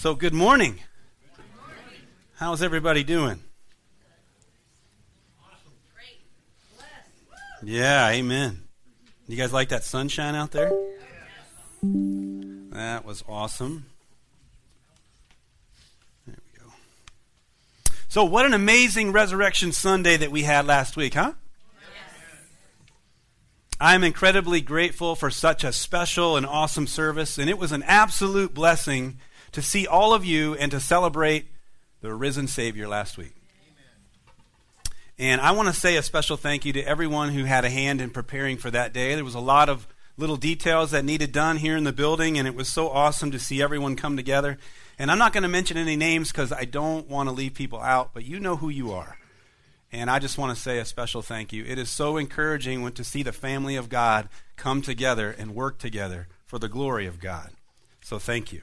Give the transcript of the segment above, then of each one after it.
So, good morning. How's everybody doing? Yeah, amen. You guys like that sunshine out there? That was awesome. There we go. So, what an amazing Resurrection Sunday that we had last week, huh? I'm incredibly grateful for such a special and awesome service, and it was an absolute blessing to see all of you and to celebrate the risen Savior last week. And I want to say a special thank you to everyone who had a hand in preparing for that day. There was a lot of little details that needed done here in the building, and it was so awesome to see everyone come together. And I'm not going to mention any names because I don't want to leave people out, but you know who you are. And I just want to say a special thank you. It is so encouraging to see the family of God come together and work together for the glory of God. So thank you.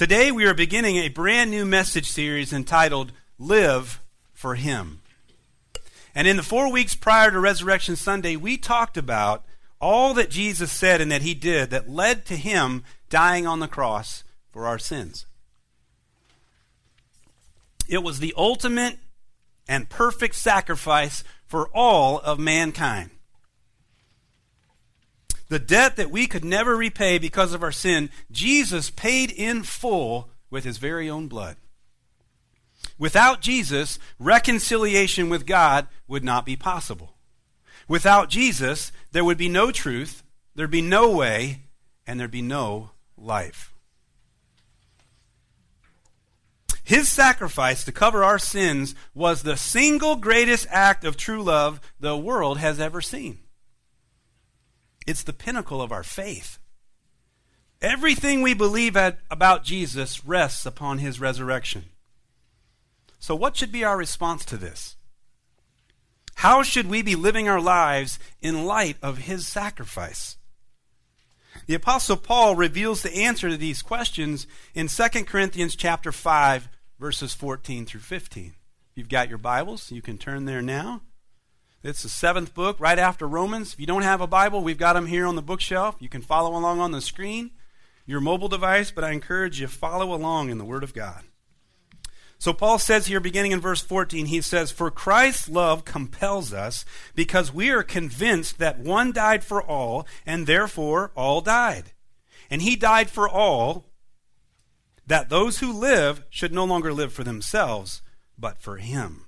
Today we are beginning a brand new message series entitled Live for Him. And in the four weeks prior to Resurrection Sunday, we talked about all that Jesus said and that he did that led to him dying on the cross for our sins. It was the ultimate and perfect sacrifice for all of mankind. The debt that we could never repay because of our sin, Jesus paid in full with his very own blood. Without Jesus, reconciliation with God would not be possible. Without Jesus, there would be no truth, there'd be no way, and there'd be no life. His sacrifice to cover our sins was the single greatest act of true love the world has ever seen. It's the pinnacle of our faith. Everything we believe at, about Jesus rests upon his resurrection. So, what should be our response to this? How should we be living our lives in light of his sacrifice? The apostle Paul reveals the answer to these questions in 2 Corinthians chapter 5 verses 14 through 15. If you've got your Bibles, you can turn there now. It's the seventh book, right after Romans. If you don't have a Bible, we've got them here on the bookshelf. You can follow along on the screen, your mobile device, but I encourage you to follow along in the Word of God. So Paul says here, beginning in verse 14, he says, For Christ's love compels us, because we are convinced that one died for all, and therefore all died. And he died for all, that those who live should no longer live for themselves, but for him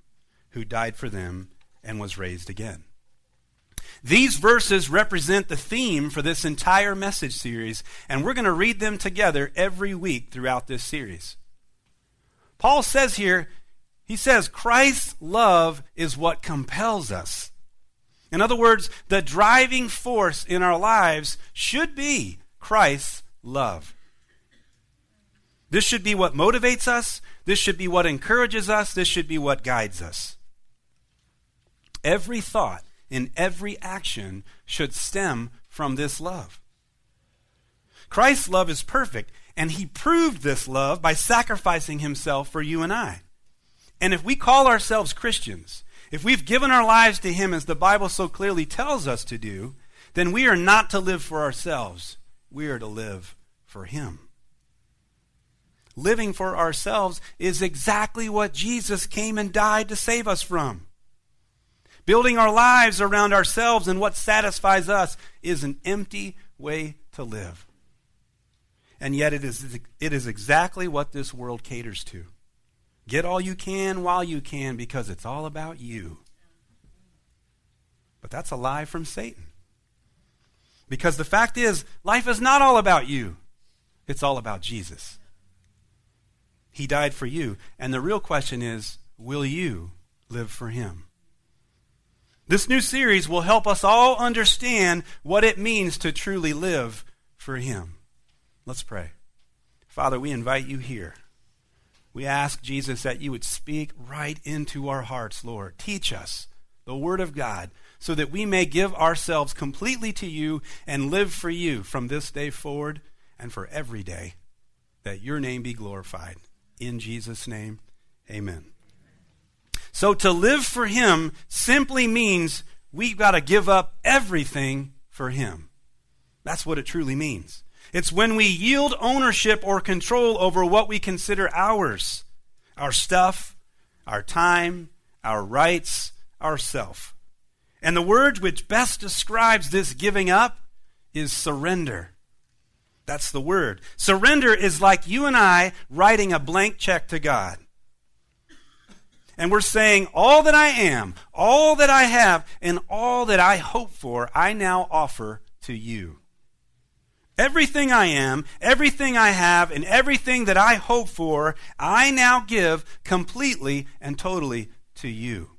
who died for them and was raised again. These verses represent the theme for this entire message series, and we're going to read them together every week throughout this series. Paul says here, he says, Christ's love is what compels us. In other words, the driving force in our lives should be Christ's love. This should be what motivates us. This should be what encourages us. This should be what guides us. Every thought and every action should stem from this love. Christ's love is perfect, and he proved this love by sacrificing himself for you and I. And if we call ourselves Christians, if we've given our lives to him as the Bible so clearly tells us to do, then we are not to live for ourselves. We are to live for him. Living for ourselves is exactly what Jesus came and died to save us from. Building our lives around ourselves and what satisfies us is an empty way to live. And yet, it is, it is exactly what this world caters to. Get all you can while you can because it's all about you. But that's a lie from Satan. Because the fact is, life is not all about you, it's all about Jesus. He died for you. And the real question is will you live for him? This new series will help us all understand what it means to truly live for Him. Let's pray. Father, we invite you here. We ask, Jesus, that you would speak right into our hearts, Lord. Teach us the Word of God so that we may give ourselves completely to you and live for you from this day forward and for every day, that your name be glorified. In Jesus' name, amen. So to live for Him simply means we've got to give up everything for Him. That's what it truly means. It's when we yield ownership or control over what we consider ours our stuff, our time, our rights, our self. And the word which best describes this giving up is surrender. That's the word. Surrender is like you and I writing a blank check to God. And we're saying, All that I am, all that I have, and all that I hope for, I now offer to you. Everything I am, everything I have, and everything that I hope for, I now give completely and totally to you.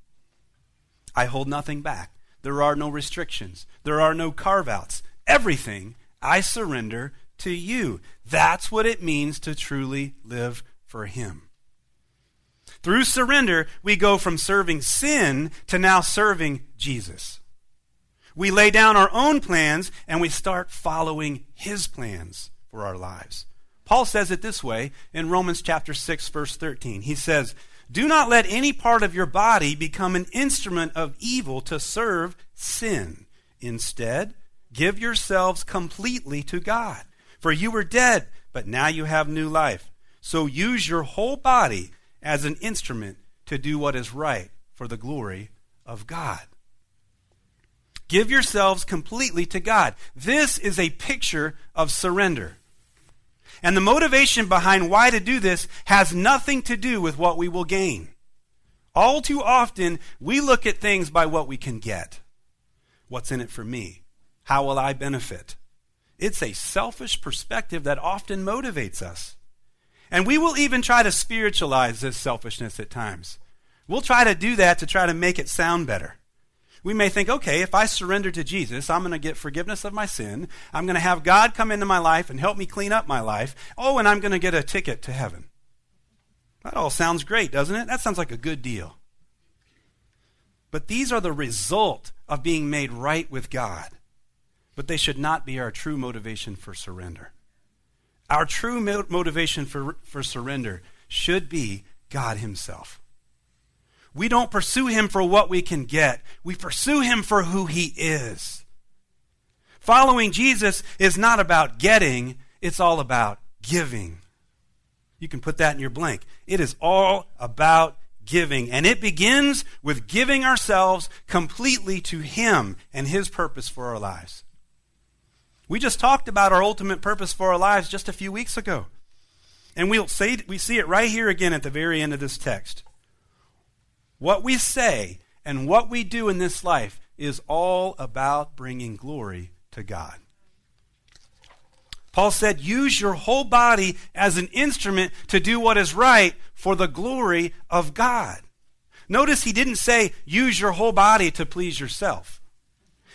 I hold nothing back. There are no restrictions. There are no carve outs. Everything I surrender to you. That's what it means to truly live for Him. Through surrender, we go from serving sin to now serving Jesus. We lay down our own plans and we start following His plans for our lives. Paul says it this way in Romans chapter 6 verse 13. He says, "Do not let any part of your body become an instrument of evil to serve sin. Instead, give yourselves completely to God. For you were dead, but now you have new life. So use your whole body as an instrument to do what is right for the glory of God. Give yourselves completely to God. This is a picture of surrender. And the motivation behind why to do this has nothing to do with what we will gain. All too often, we look at things by what we can get. What's in it for me? How will I benefit? It's a selfish perspective that often motivates us. And we will even try to spiritualize this selfishness at times. We'll try to do that to try to make it sound better. We may think, okay, if I surrender to Jesus, I'm going to get forgiveness of my sin. I'm going to have God come into my life and help me clean up my life. Oh, and I'm going to get a ticket to heaven. That all sounds great, doesn't it? That sounds like a good deal. But these are the result of being made right with God. But they should not be our true motivation for surrender. Our true motivation for, for surrender should be God Himself. We don't pursue Him for what we can get, we pursue Him for who He is. Following Jesus is not about getting, it's all about giving. You can put that in your blank. It is all about giving. And it begins with giving ourselves completely to Him and His purpose for our lives. We just talked about our ultimate purpose for our lives just a few weeks ago. And we'll say, we see it right here again at the very end of this text. What we say and what we do in this life is all about bringing glory to God. Paul said, use your whole body as an instrument to do what is right for the glory of God. Notice he didn't say, use your whole body to please yourself.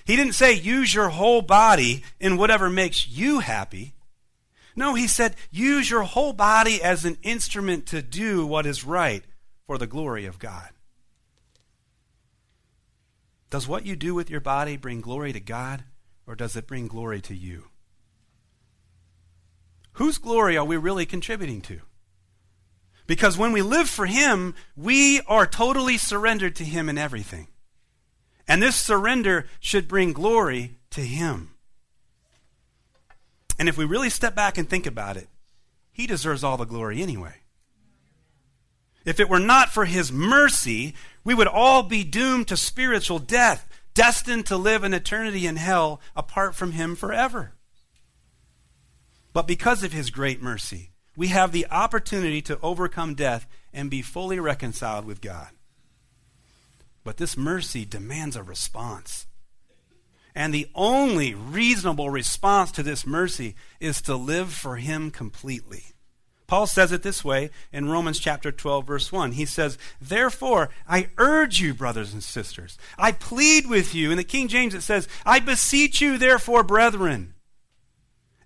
He didn't say use your whole body in whatever makes you happy. No, he said use your whole body as an instrument to do what is right for the glory of God. Does what you do with your body bring glory to God, or does it bring glory to you? Whose glory are we really contributing to? Because when we live for Him, we are totally surrendered to Him in everything. And this surrender should bring glory to Him. And if we really step back and think about it, He deserves all the glory anyway. If it were not for His mercy, we would all be doomed to spiritual death, destined to live an eternity in hell apart from Him forever. But because of His great mercy, we have the opportunity to overcome death and be fully reconciled with God. But this mercy demands a response. And the only reasonable response to this mercy is to live for Him completely. Paul says it this way in Romans chapter 12, verse 1. He says, Therefore, I urge you, brothers and sisters, I plead with you. In the King James, it says, I beseech you, therefore, brethren,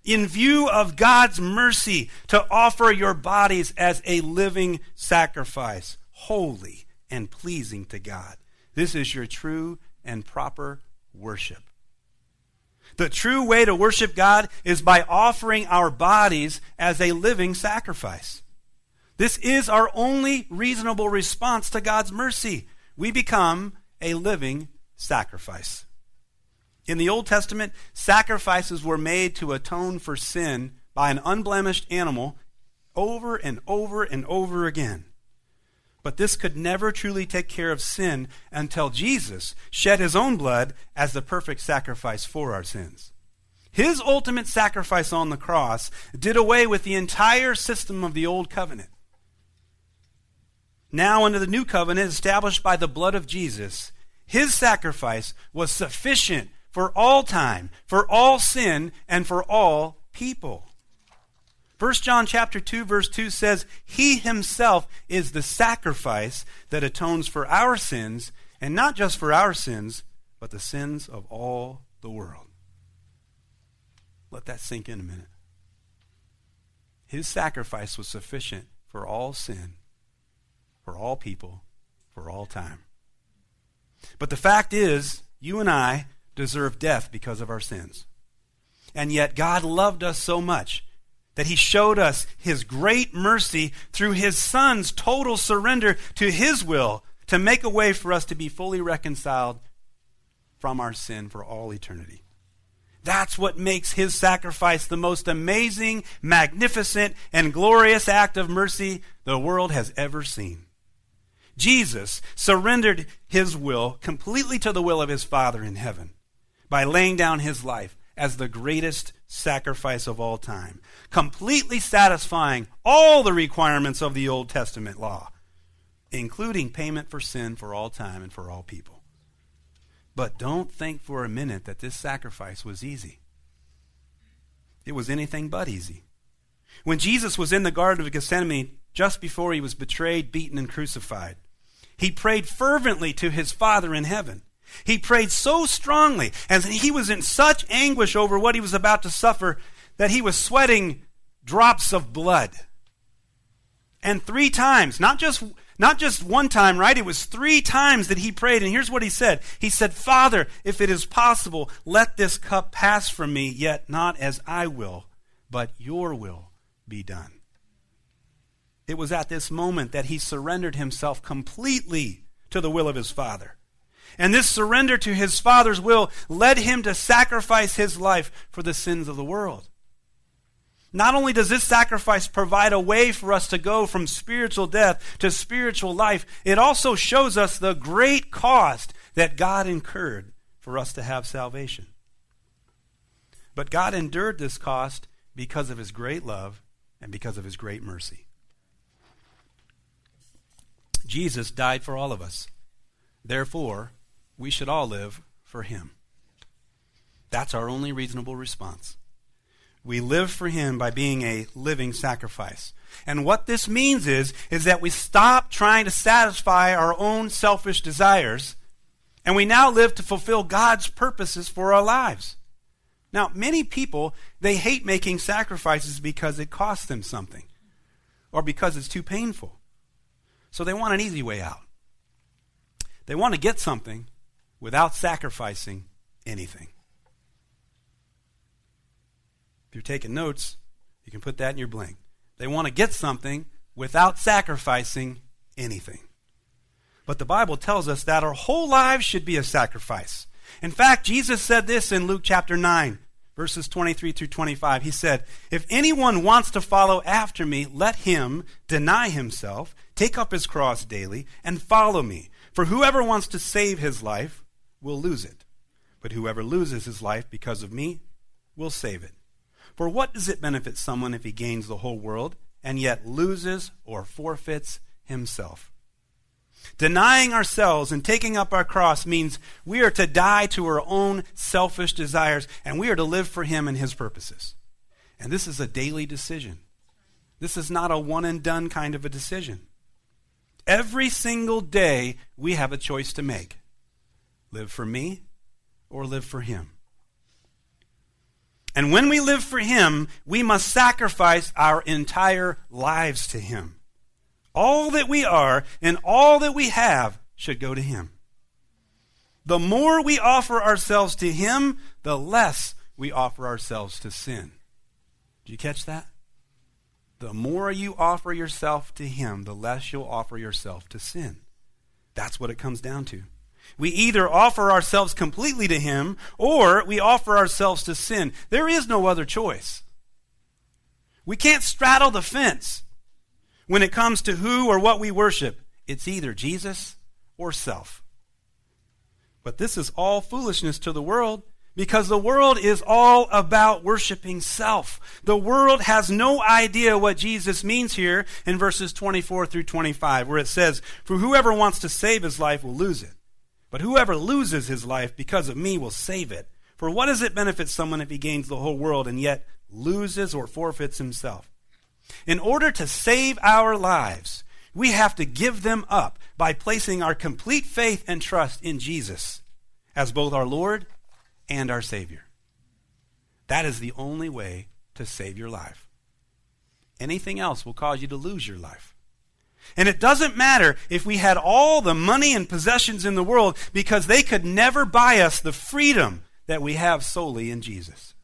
in view of God's mercy, to offer your bodies as a living sacrifice, holy and pleasing to God. This is your true and proper worship. The true way to worship God is by offering our bodies as a living sacrifice. This is our only reasonable response to God's mercy. We become a living sacrifice. In the Old Testament, sacrifices were made to atone for sin by an unblemished animal over and over and over again. But this could never truly take care of sin until Jesus shed his own blood as the perfect sacrifice for our sins. His ultimate sacrifice on the cross did away with the entire system of the old covenant. Now, under the new covenant established by the blood of Jesus, his sacrifice was sufficient for all time, for all sin, and for all people. 1 John chapter 2 verse 2 says, "He himself is the sacrifice that atones for our sins, and not just for our sins, but the sins of all the world." Let that sink in a minute. His sacrifice was sufficient for all sin, for all people, for all time. But the fact is, you and I deserve death because of our sins. And yet God loved us so much that he showed us his great mercy through his son's total surrender to his will to make a way for us to be fully reconciled from our sin for all eternity. That's what makes his sacrifice the most amazing, magnificent, and glorious act of mercy the world has ever seen. Jesus surrendered his will completely to the will of his Father in heaven by laying down his life as the greatest sacrifice of all time, completely satisfying all the requirements of the Old Testament law, including payment for sin for all time and for all people. But don't think for a minute that this sacrifice was easy. It was anything but easy. When Jesus was in the Garden of Gethsemane just before he was betrayed, beaten, and crucified, he prayed fervently to his Father in heaven. He prayed so strongly, and he was in such anguish over what he was about to suffer, that he was sweating drops of blood. And three times, not just not just one time, right? It was three times that he prayed, and here's what he said. He said, Father, if it is possible, let this cup pass from me, yet not as I will, but your will be done. It was at this moment that he surrendered himself completely to the will of his Father. And this surrender to his Father's will led him to sacrifice his life for the sins of the world. Not only does this sacrifice provide a way for us to go from spiritual death to spiritual life, it also shows us the great cost that God incurred for us to have salvation. But God endured this cost because of his great love and because of his great mercy. Jesus died for all of us. Therefore, we should all live for Him. That's our only reasonable response. We live for Him by being a living sacrifice. And what this means is, is that we stop trying to satisfy our own selfish desires, and we now live to fulfill God's purposes for our lives. Now, many people, they hate making sacrifices because it costs them something, or because it's too painful. So they want an easy way out. They want to get something without sacrificing anything. If you're taking notes, you can put that in your blank. They want to get something without sacrificing anything. But the Bible tells us that our whole lives should be a sacrifice. In fact, Jesus said this in Luke chapter 9, verses 23 through 25. He said, If anyone wants to follow after me, let him deny himself, take up his cross daily, and follow me. For whoever wants to save his life will lose it. But whoever loses his life because of me will save it. For what does it benefit someone if he gains the whole world and yet loses or forfeits himself? Denying ourselves and taking up our cross means we are to die to our own selfish desires and we are to live for him and his purposes. And this is a daily decision. This is not a one and done kind of a decision. Every single day, we have a choice to make. Live for me or live for Him. And when we live for Him, we must sacrifice our entire lives to Him. All that we are and all that we have should go to Him. The more we offer ourselves to Him, the less we offer ourselves to sin. Do you catch that? The more you offer yourself to Him, the less you'll offer yourself to sin. That's what it comes down to. We either offer ourselves completely to Him or we offer ourselves to sin. There is no other choice. We can't straddle the fence when it comes to who or what we worship. It's either Jesus or self. But this is all foolishness to the world because the world is all about worshiping self. The world has no idea what Jesus means here in verses 24 through 25, where it says, For whoever wants to save his life will lose it. But whoever loses his life because of me will save it. For what does it benefit someone if he gains the whole world and yet loses or forfeits himself? In order to save our lives, we have to give them up by placing our complete faith and trust in Jesus as both our Lord and our Savior. That is the only way to save your life. Anything else will cause you to lose your life. And it doesn't matter if we had all the money and possessions in the world because they could never buy us the freedom that we have solely in Jesus.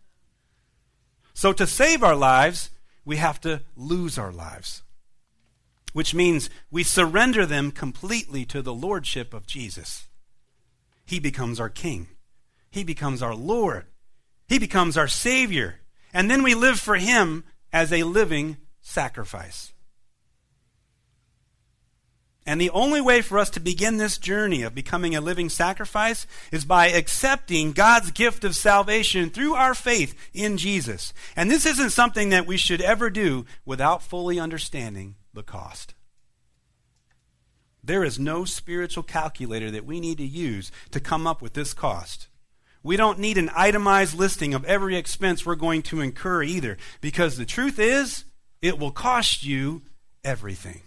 So to save our lives, we have to lose our lives, which means we surrender them completely to the lordship of Jesus. He becomes our king. He becomes our Lord. He becomes our Savior. And then we live for Him as a living sacrifice. And the only way for us to begin this journey of becoming a living sacrifice is by accepting God's gift of salvation through our faith in Jesus. And this isn't something that we should ever do without fully understanding the cost. There is no spiritual calculator that we need to use to come up with this cost. We don't need an itemized listing of every expense we're going to incur either, because the truth is, it will cost you everything.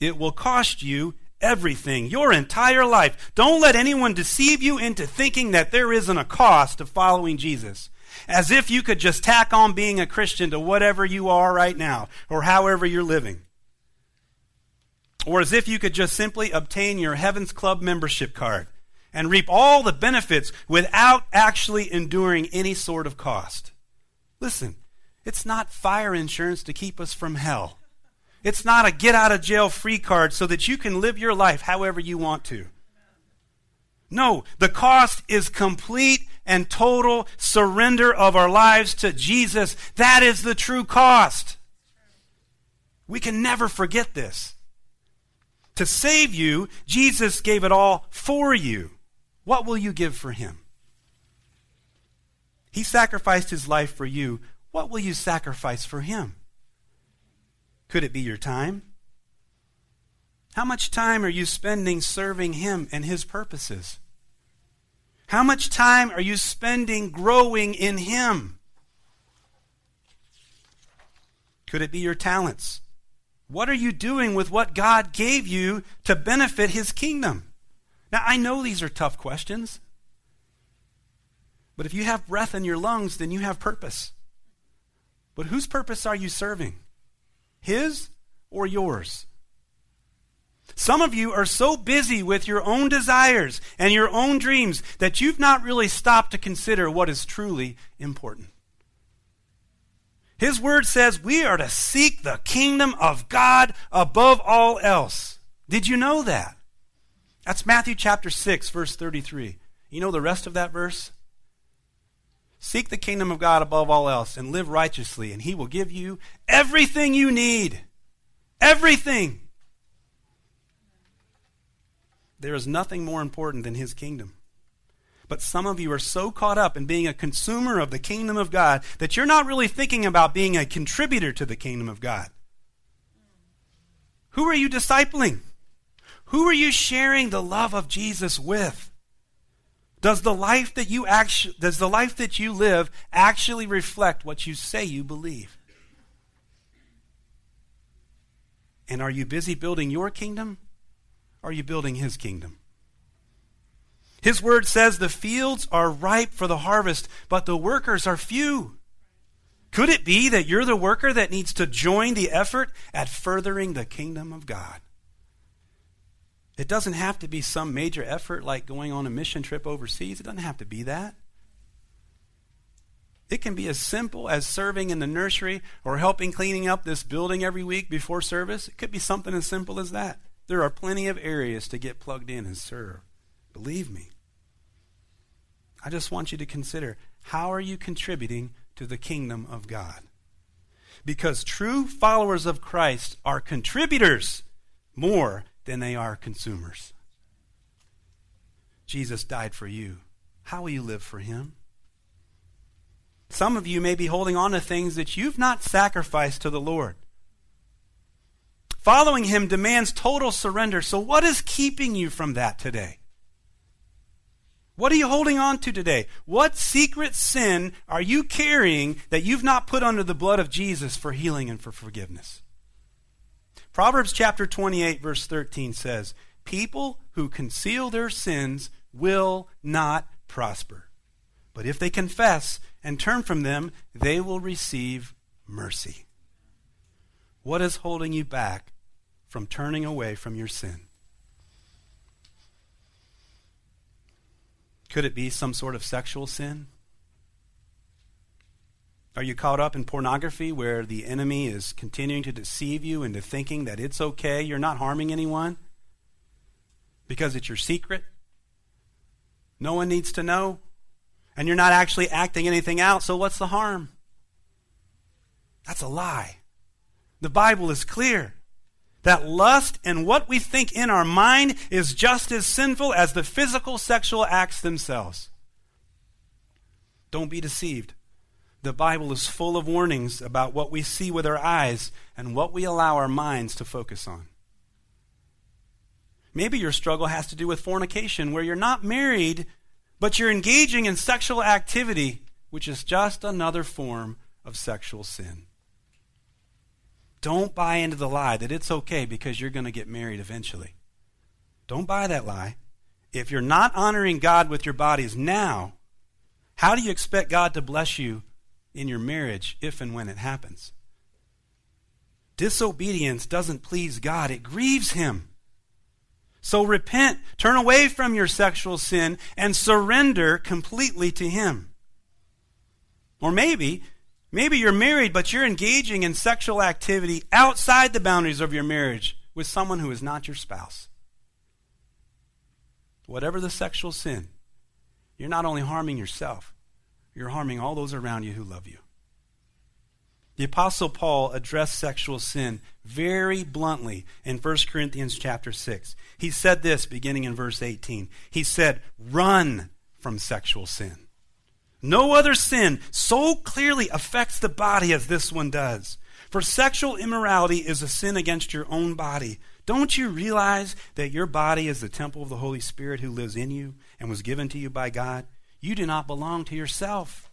It will cost you everything, your entire life. Don't let anyone deceive you into thinking that there isn't a cost to following Jesus. As if you could just tack on being a Christian to whatever you are right now, or however you're living. Or as if you could just simply obtain your Heaven's Club membership card and reap all the benefits without actually enduring any sort of cost. Listen, it's not fire insurance to keep us from hell. It's not a get out of jail free card so that you can live your life however you want to. No, the cost is complete and total surrender of our lives to Jesus. That is the true cost. We can never forget this. To save you, Jesus gave it all for you. What will you give for him? He sacrificed his life for you. What will you sacrifice for him? Could it be your time? How much time are you spending serving him and his purposes? How much time are you spending growing in him? Could it be your talents? What are you doing with what God gave you to benefit his kingdom? Now, I know these are tough questions. But if you have breath in your lungs, then you have purpose. But whose purpose are you serving? His or yours? Some of you are so busy with your own desires and your own dreams that you've not really stopped to consider what is truly important. His word says we are to seek the kingdom of God above all else. Did you know that? That's Matthew chapter 6, verse 33. You know the rest of that verse? Seek the kingdom of God above all else and live righteously, and he will give you everything you need. Everything. There is nothing more important than his kingdom. But some of you are so caught up in being a consumer of the kingdom of God that you're not really thinking about being a contributor to the kingdom of God. Who are you discipling? Who are you sharing the love of Jesus with? Does the life that you actually does the life that you live actually reflect what you say you believe? And are you busy building your kingdom? Are you building his kingdom? His word says the fields are ripe for the harvest, but the workers are few. Could it be that you're the worker that needs to join the effort at furthering the kingdom of God? It doesn't have to be some major effort like going on a mission trip overseas. It doesn't have to be that. It can be as simple as serving in the nursery or helping cleaning up this building every week before service. It could be something as simple as that. There are plenty of areas to get plugged in and serve. Believe me. I just want you to consider how are you contributing to the kingdom of God? Because true followers of Christ are contributors more than they are consumers. Jesus died for you. How will you live for him? Some of you may be holding on to things that you've not sacrificed to the Lord. Following him demands total surrender. So, what is keeping you from that today? What are you holding on to today? What secret sin are you carrying that you've not put under the blood of Jesus for healing and for forgiveness? Proverbs chapter 28, verse 13 says, People who conceal their sins will not prosper. But if they confess and turn from them, they will receive mercy. What is holding you back from turning away from your sin? Could it be some sort of sexual sin? Are you caught up in pornography where the enemy is continuing to deceive you into thinking that it's okay, you're not harming anyone because it's your secret? No one needs to know, and you're not actually acting anything out, so what's the harm? That's a lie. The Bible is clear that lust and what we think in our mind is just as sinful as the physical sexual acts themselves. Don't be deceived. The Bible is full of warnings about what we see with our eyes and what we allow our minds to focus on. Maybe your struggle has to do with fornication, where you're not married, but you're engaging in sexual activity, which is just another form of sexual sin. Don't buy into the lie that it's okay because you're going to get married eventually. Don't buy that lie. If you're not honoring God with your bodies now, how do you expect God to bless you in your marriage if and when it happens? Disobedience doesn't please God, it grieves Him. So repent, turn away from your sexual sin, and surrender completely to Him. Or maybe Maybe you're married, but you're engaging in sexual activity outside the boundaries of your marriage with someone who is not your spouse. Whatever the sexual sin, you're not only harming yourself, you're harming all those around you who love you. The apostle Paul addressed sexual sin very bluntly in 1 Corinthians chapter 6. He said this beginning in verse 18. He said, "Run from sexual sin." No other sin so clearly affects the body as this one does. For sexual immorality is a sin against your own body. Don't you realize that your body is the temple of the Holy Spirit who lives in you and was given to you by God? You do not belong to yourself.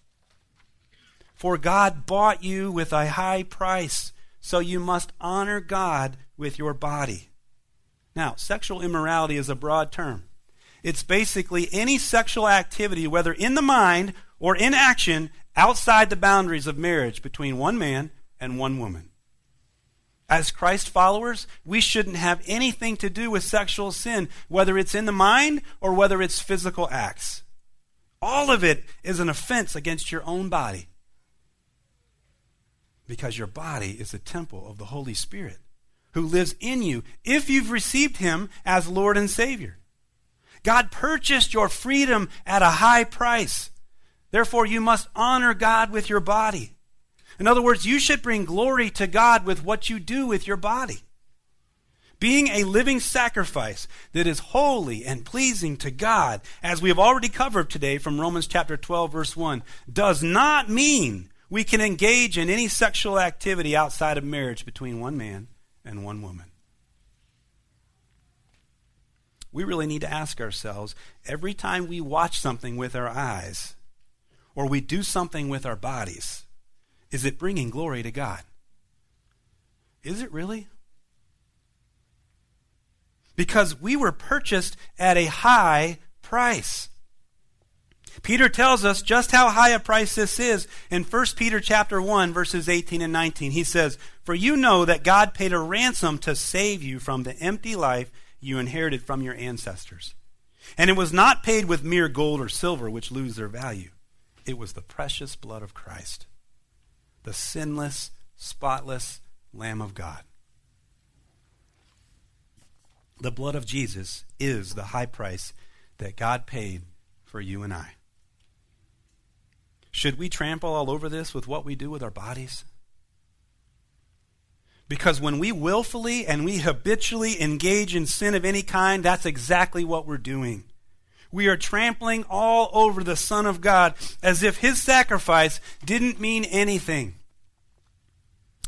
For God bought you with a high price, so you must honor God with your body. Now, sexual immorality is a broad term. It's basically any sexual activity, whether in the mind or in action outside the boundaries of marriage between one man and one woman. As Christ followers, we shouldn't have anything to do with sexual sin, whether it's in the mind or whether it's physical acts. All of it is an offense against your own body. Because your body is the temple of the Holy Spirit who lives in you if you've received Him as Lord and Savior. God purchased your freedom at a high price. Therefore, you must honor God with your body. In other words, you should bring glory to God with what you do with your body. Being a living sacrifice that is holy and pleasing to God, as we have already covered today from Romans chapter 12, verse 1, does not mean we can engage in any sexual activity outside of marriage between one man and one woman. We really need to ask ourselves every time we watch something with our eyes, or we do something with our bodies, is it bringing glory to God? Is it really? Because we were purchased at a high price. Peter tells us just how high a price this is in 1 Peter chapter 1 verses 18 and 19. He says, "For you know that God paid a ransom to save you from the empty life you inherited from your ancestors. And it was not paid with mere gold or silver which lose their value it was the precious blood of Christ, the sinless, spotless Lamb of God. The blood of Jesus is the high price that God paid for you and I. Should we trample all over this with what we do with our bodies? Because when we willfully and we habitually engage in sin of any kind, that's exactly what we're doing. We are trampling all over the Son of God as if his sacrifice didn't mean anything.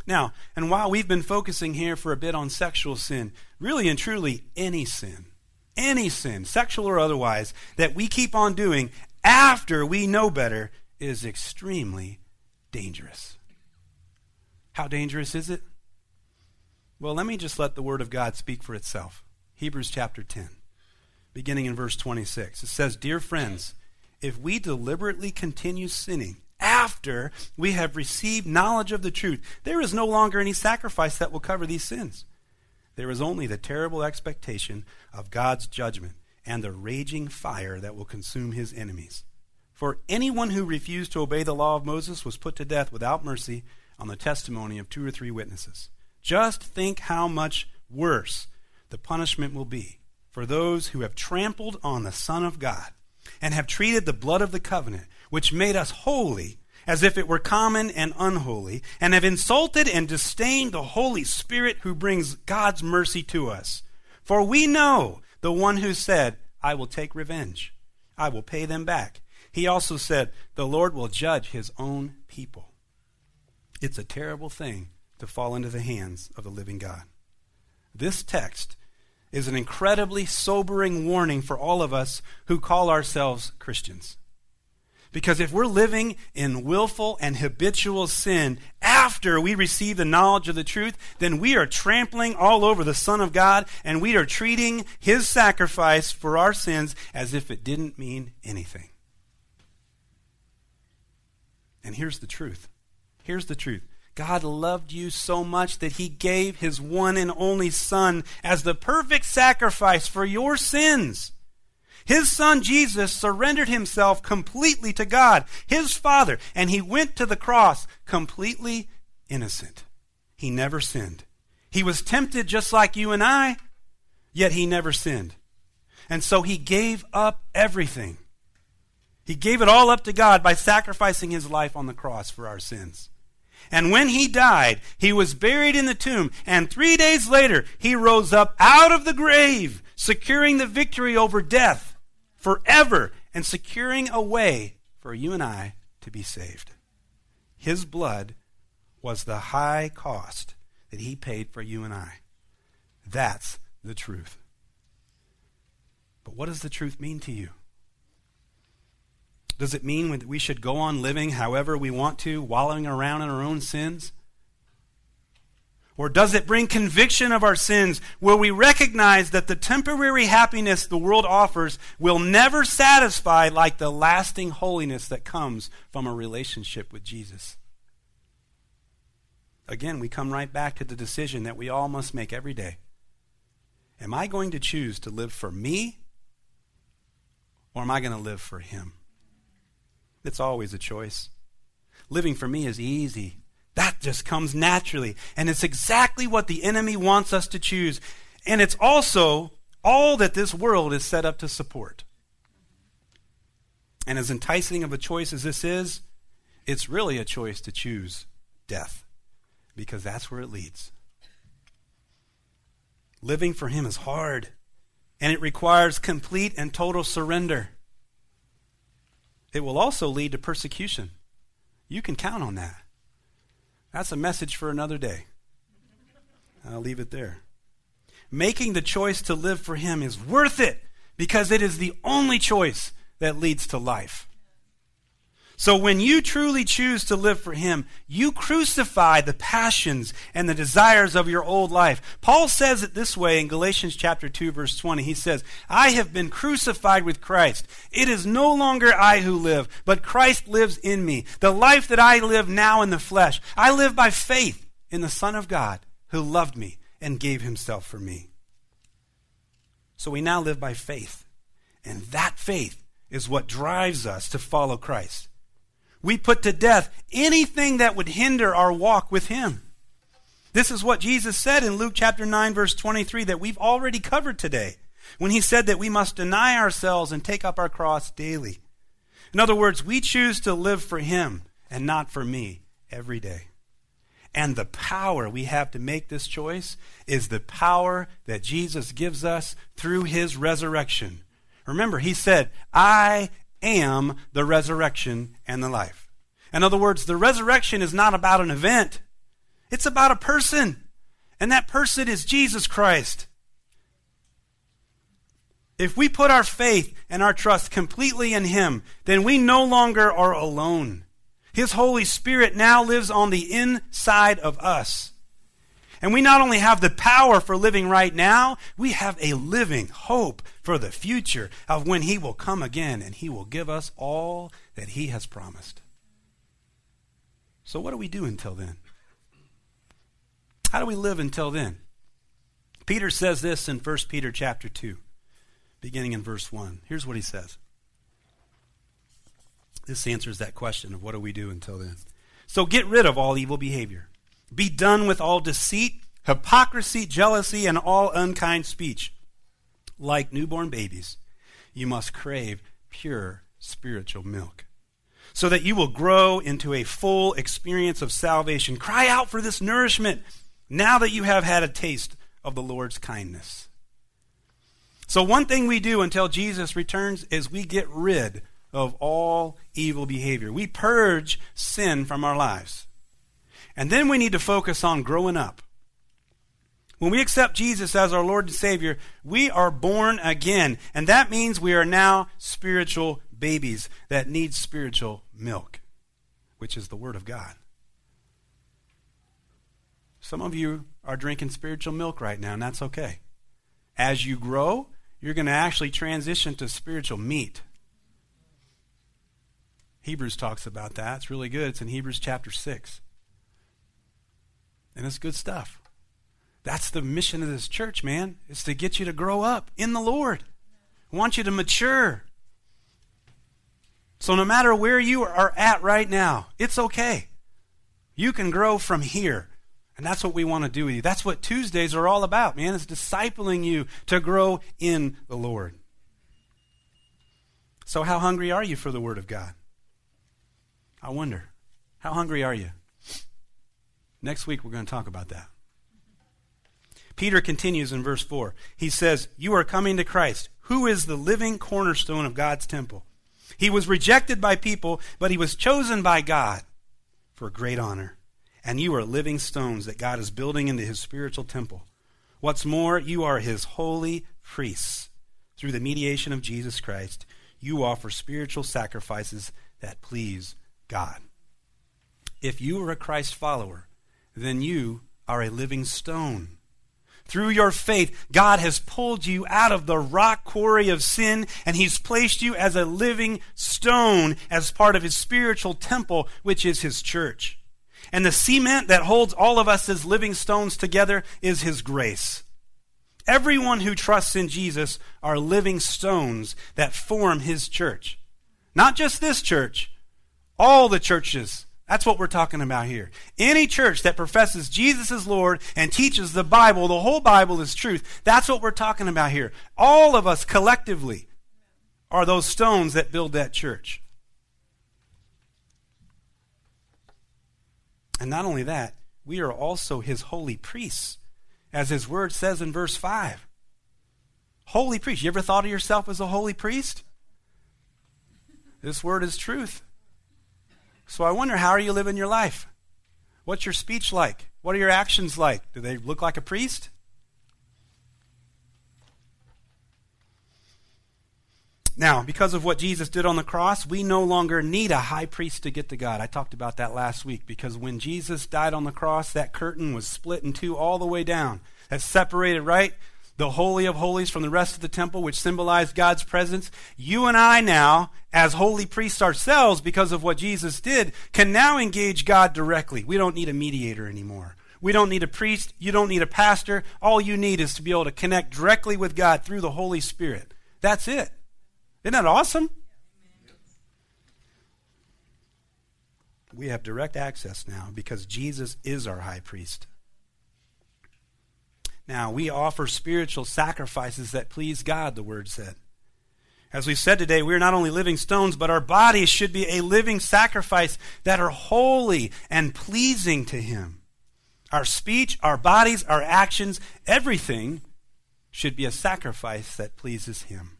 Now, and while we've been focusing here for a bit on sexual sin, really and truly any sin, any sin, sexual or otherwise, that we keep on doing after we know better is extremely dangerous. How dangerous is it? Well, let me just let the Word of God speak for itself. Hebrews chapter 10, beginning in verse 26. It says, Dear friends, if we deliberately continue sinning after we have received knowledge of the truth, there is no longer any sacrifice that will cover these sins. There is only the terrible expectation of God's judgment and the raging fire that will consume his enemies. For anyone who refused to obey the law of Moses was put to death without mercy on the testimony of two or three witnesses. Just think how much worse the punishment will be for those who have trampled on the Son of God and have treated the blood of the covenant, which made us holy, as if it were common and unholy, and have insulted and disdained the Holy Spirit who brings God's mercy to us. For we know the one who said, I will take revenge, I will pay them back. He also said, The Lord will judge his own people. It's a terrible thing to fall into the hands of the living God. This text is an incredibly sobering warning for all of us who call ourselves Christians. Because if we're living in willful and habitual sin after we receive the knowledge of the truth, then we are trampling all over the Son of God and we are treating his sacrifice for our sins as if it didn't mean anything. And here's the truth. Here's the truth. God loved you so much that he gave his one and only Son as the perfect sacrifice for your sins. His son Jesus surrendered himself completely to God, his Father, and he went to the cross completely innocent. He never sinned. He was tempted just like you and I, yet he never sinned. And so he gave up everything. He gave it all up to God by sacrificing his life on the cross for our sins. And when he died, he was buried in the tomb. And three days later, he rose up out of the grave, securing the victory over death forever and securing a way for you and I to be saved. His blood was the high cost that he paid for you and I. That's the truth. But what does the truth mean to you? Does it mean that we should go on living however we want to, wallowing around in our own sins? Or does it bring conviction of our sins where we recognize that the temporary happiness the world offers will never satisfy like the lasting holiness that comes from a relationship with Jesus? Again, we come right back to the decision that we all must make every day. Am I going to choose to live for me or am I going to live for Him? It's always a choice. Living for me is easy. That just comes naturally. And it's exactly what the enemy wants us to choose. And it's also all that this world is set up to support. And as enticing of a choice as this is, it's really a choice to choose death because that's where it leads. Living for Him is hard, and it requires complete and total surrender. It will also lead to persecution. You can count on that. That's a message for another day. I'll leave it there. Making the choice to live for Him is worth it because it is the only choice that leads to life. So when you truly choose to live for Him, you crucify the passions and the desires of your old life. Paul says it this way in Galatians chapter 2 verse 20. He says, I have been crucified with Christ. It is no longer I who live, but Christ lives in me. The life that I live now in the flesh, I live by faith in the Son of God who loved me and gave himself for me. So we now live by faith. And that faith is what drives us to follow Christ. We put to death anything that would hinder our walk with Him. This is what Jesus said in Luke chapter 9 verse 23 that we've already covered today when he said that we must deny ourselves and take up our cross daily. In other words, we choose to live for him and not for me every day. And the power we have to make this choice is the power that Jesus gives us through his resurrection. Remember, he said, I am the resurrection and the life. In other words, the resurrection is not about an event, it's about a person. And that person is Jesus Christ. If we put our faith and our trust completely in Him, then we no longer are alone. His Holy Spirit now lives on the inside of us. And we not only have the power for living right now, we have a living hope for the future of when He will come again and He will give us all that He has promised. So, what do we do until then? How do we live until then? Peter says this in 1 Peter chapter 2, beginning in verse 1. Here's what he says. This answers that question of what do we do until then. So get rid of all evil behavior be done with all deceit, hypocrisy, jealousy, and all unkind speech. Like newborn babies, you must crave pure spiritual milk, so that you will grow into a full experience of salvation. Cry out for this nourishment now that you have had a taste of the Lord's kindness. So, one thing we do until Jesus returns is we get rid of all evil behavior. We purge sin from our lives. And then we need to focus on growing up. When we accept Jesus as our Lord and Savior, we are born again. And that means we are now spiritual babies that need spiritual milk, which is the Word of God. Some of you are drinking spiritual milk right now, and that's okay. As you grow, you're going to actually transition to spiritual meat. Hebrews talks about that. It's really good. It's in Hebrews chapter 6. And it's good stuff. That's the mission of this church, man. It's to get you to grow up in the Lord. I want you to mature. So no matter where you are at right now, it's okay. You can grow from here. And that's what we want to do with you. That's what Tuesdays are all about, man. It's discipling you to grow in the Lord. So how hungry are you for the Word of God? I wonder. How hungry are you? Next week, we're going to talk about that. Peter continues in verse 4. He says, You are coming to Christ, who is the living cornerstone of God's temple. He was rejected by people, but he was chosen by God for great honor. And you are living stones that God is building into his spiritual temple. What's more, you are his holy priests. Through the mediation of Jesus Christ, you offer spiritual sacrifices that please God. If you are a Christ follower, then you are a living stone. Through your faith, God has pulled you out of the rock quarry of sin, and He's placed you as a living stone as part of His spiritual temple, which is His church. And the cement that holds all of us as living stones together is His grace. Everyone who trusts in Jesus are living stones that form His church. Not just this church, all the churches that's what we're talking about here. Any church that professes Jesus is Lord and teaches the Bible, the whole Bible is truth, that's what we're talking about here. All of us collectively are those stones that build that church. And not only that, we are also his holy priests, as his word says in verse 5. Holy priest. You ever thought of yourself as a holy priest? This word is truth. So I wonder how are you living your life? What's your speech like? What are your actions like? Do they look like a priest? Now, because of what Jesus did on the cross, we no longer need a high priest to get to God. I talked about that last week because when Jesus died on the cross, that curtain was split in two all the way down. That separated, right? The Holy of Holies from the rest of the temple, which symbolized God's presence. You and I now, as holy priests ourselves, because of what Jesus did, can now engage God directly. We don't need a mediator anymore. We don't need a priest. You don't need a pastor. All you need is to be able to connect directly with God through the Holy Spirit. That's it. Isn't that awesome? We have direct access now because Jesus is our high priest. Now, we offer spiritual sacrifices that please God, the word said. As we said today, we are not only living stones, but our bodies should be a living sacrifice that are holy and pleasing to Him. Our speech, our bodies, our actions, everything should be a sacrifice that pleases Him.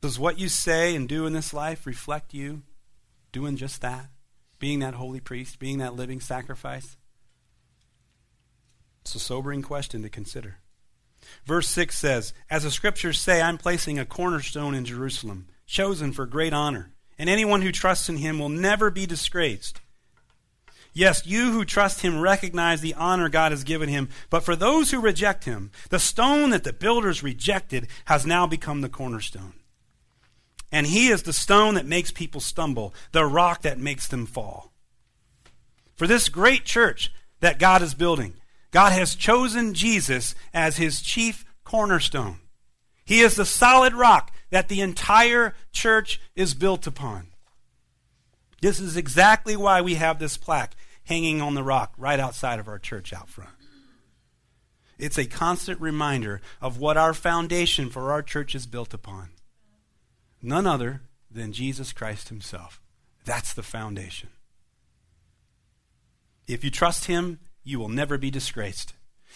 Does what you say and do in this life reflect you doing just that? Being that holy priest, being that living sacrifice? It's a sobering question to consider. Verse 6 says, As the scriptures say, I'm placing a cornerstone in Jerusalem, chosen for great honor, and anyone who trusts in him will never be disgraced. Yes, you who trust him recognize the honor God has given him, but for those who reject him, the stone that the builders rejected has now become the cornerstone. And he is the stone that makes people stumble, the rock that makes them fall. For this great church that God is building, God has chosen Jesus as his chief cornerstone. He is the solid rock that the entire church is built upon. This is exactly why we have this plaque hanging on the rock right outside of our church out front. It's a constant reminder of what our foundation for our church is built upon. None other than Jesus Christ Himself. That's the foundation. If you trust Him, you will never be disgraced.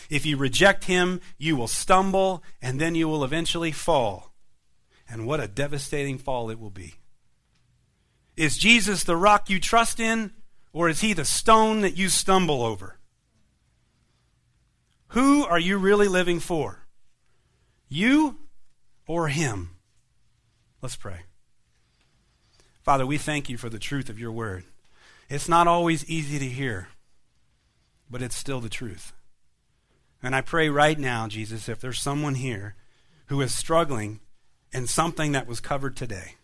If you reject him, you will stumble and then you will eventually fall. And what a devastating fall it will be. Is Jesus the rock you trust in, or is he the stone that you stumble over? Who are you really living for? You or him? Let's pray. Father, we thank you for the truth of your word. It's not always easy to hear but it's still the truth. And I pray right now, Jesus, if there's someone here who is struggling in something that was covered today,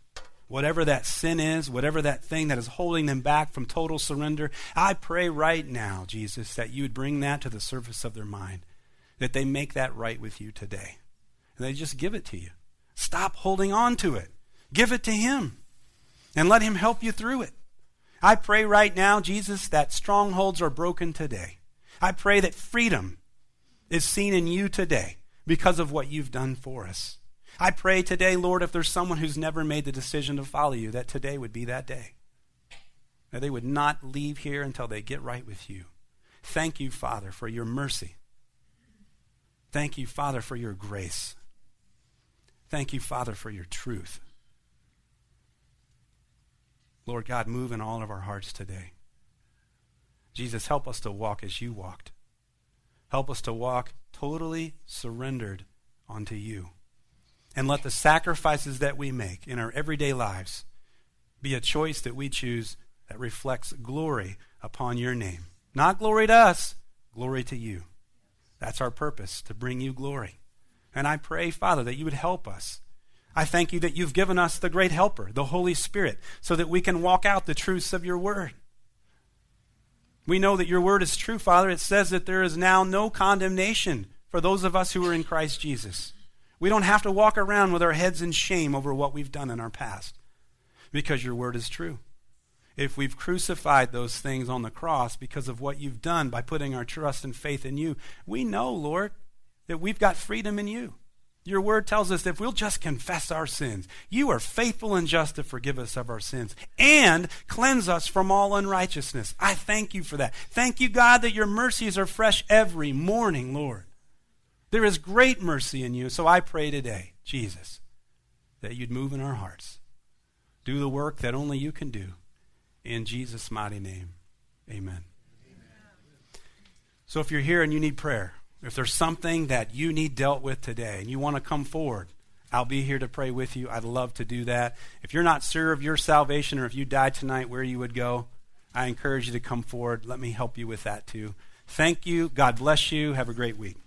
whatever that sin is, whatever that thing that is holding them back from total surrender, I pray right now, Jesus, that you would bring that to the surface of their mind, that they make that right with you today. And they just give it to you. Stop holding on to it. Give it to Him and let Him help you through it. I pray right now, Jesus, that strongholds are broken today. I pray that freedom is seen in you today because of what you've done for us. I pray today, Lord, if there's someone who's never made the decision to follow you, that today would be that day. That they would not leave here until they get right with you. Thank you, Father, for your mercy. Thank you, Father, for your grace. Thank you, Father, for your truth. Lord God, move in all of our hearts today. Jesus, help us to walk as you walked. Help us to walk totally surrendered unto you. And let the sacrifices that we make in our everyday lives be a choice that we choose that reflects glory upon your name. Not glory to us, glory to you. That's our purpose, to bring you glory. And I pray, Father, that you would help us I thank you that you've given us the great helper, the Holy Spirit, so that we can walk out the truths of your word. We know that your word is true, Father. It says that there is now no condemnation for those of us who are in Christ Jesus. We don't have to walk around with our heads in shame over what we've done in our past because your word is true. If we've crucified those things on the cross because of what you've done by putting our trust and faith in you, we know, Lord, that we've got freedom in you. Your word tells us if we'll just confess our sins, you are faithful and just to forgive us of our sins and cleanse us from all unrighteousness. I thank you for that. Thank you, God, that your mercies are fresh every morning, Lord. There is great mercy in you. So I pray today, Jesus, that you'd move in our hearts. Do the work that only you can do. In Jesus' mighty name, amen. amen. So if you're here and you need prayer, if there's something that you need dealt with today and you want to come forward, I'll be here to pray with you. I'd love to do that. If you're not sure of your salvation or if you died tonight, where you would go, I encourage you to come forward. Let me help you with that too. Thank you. God bless you. Have a great week.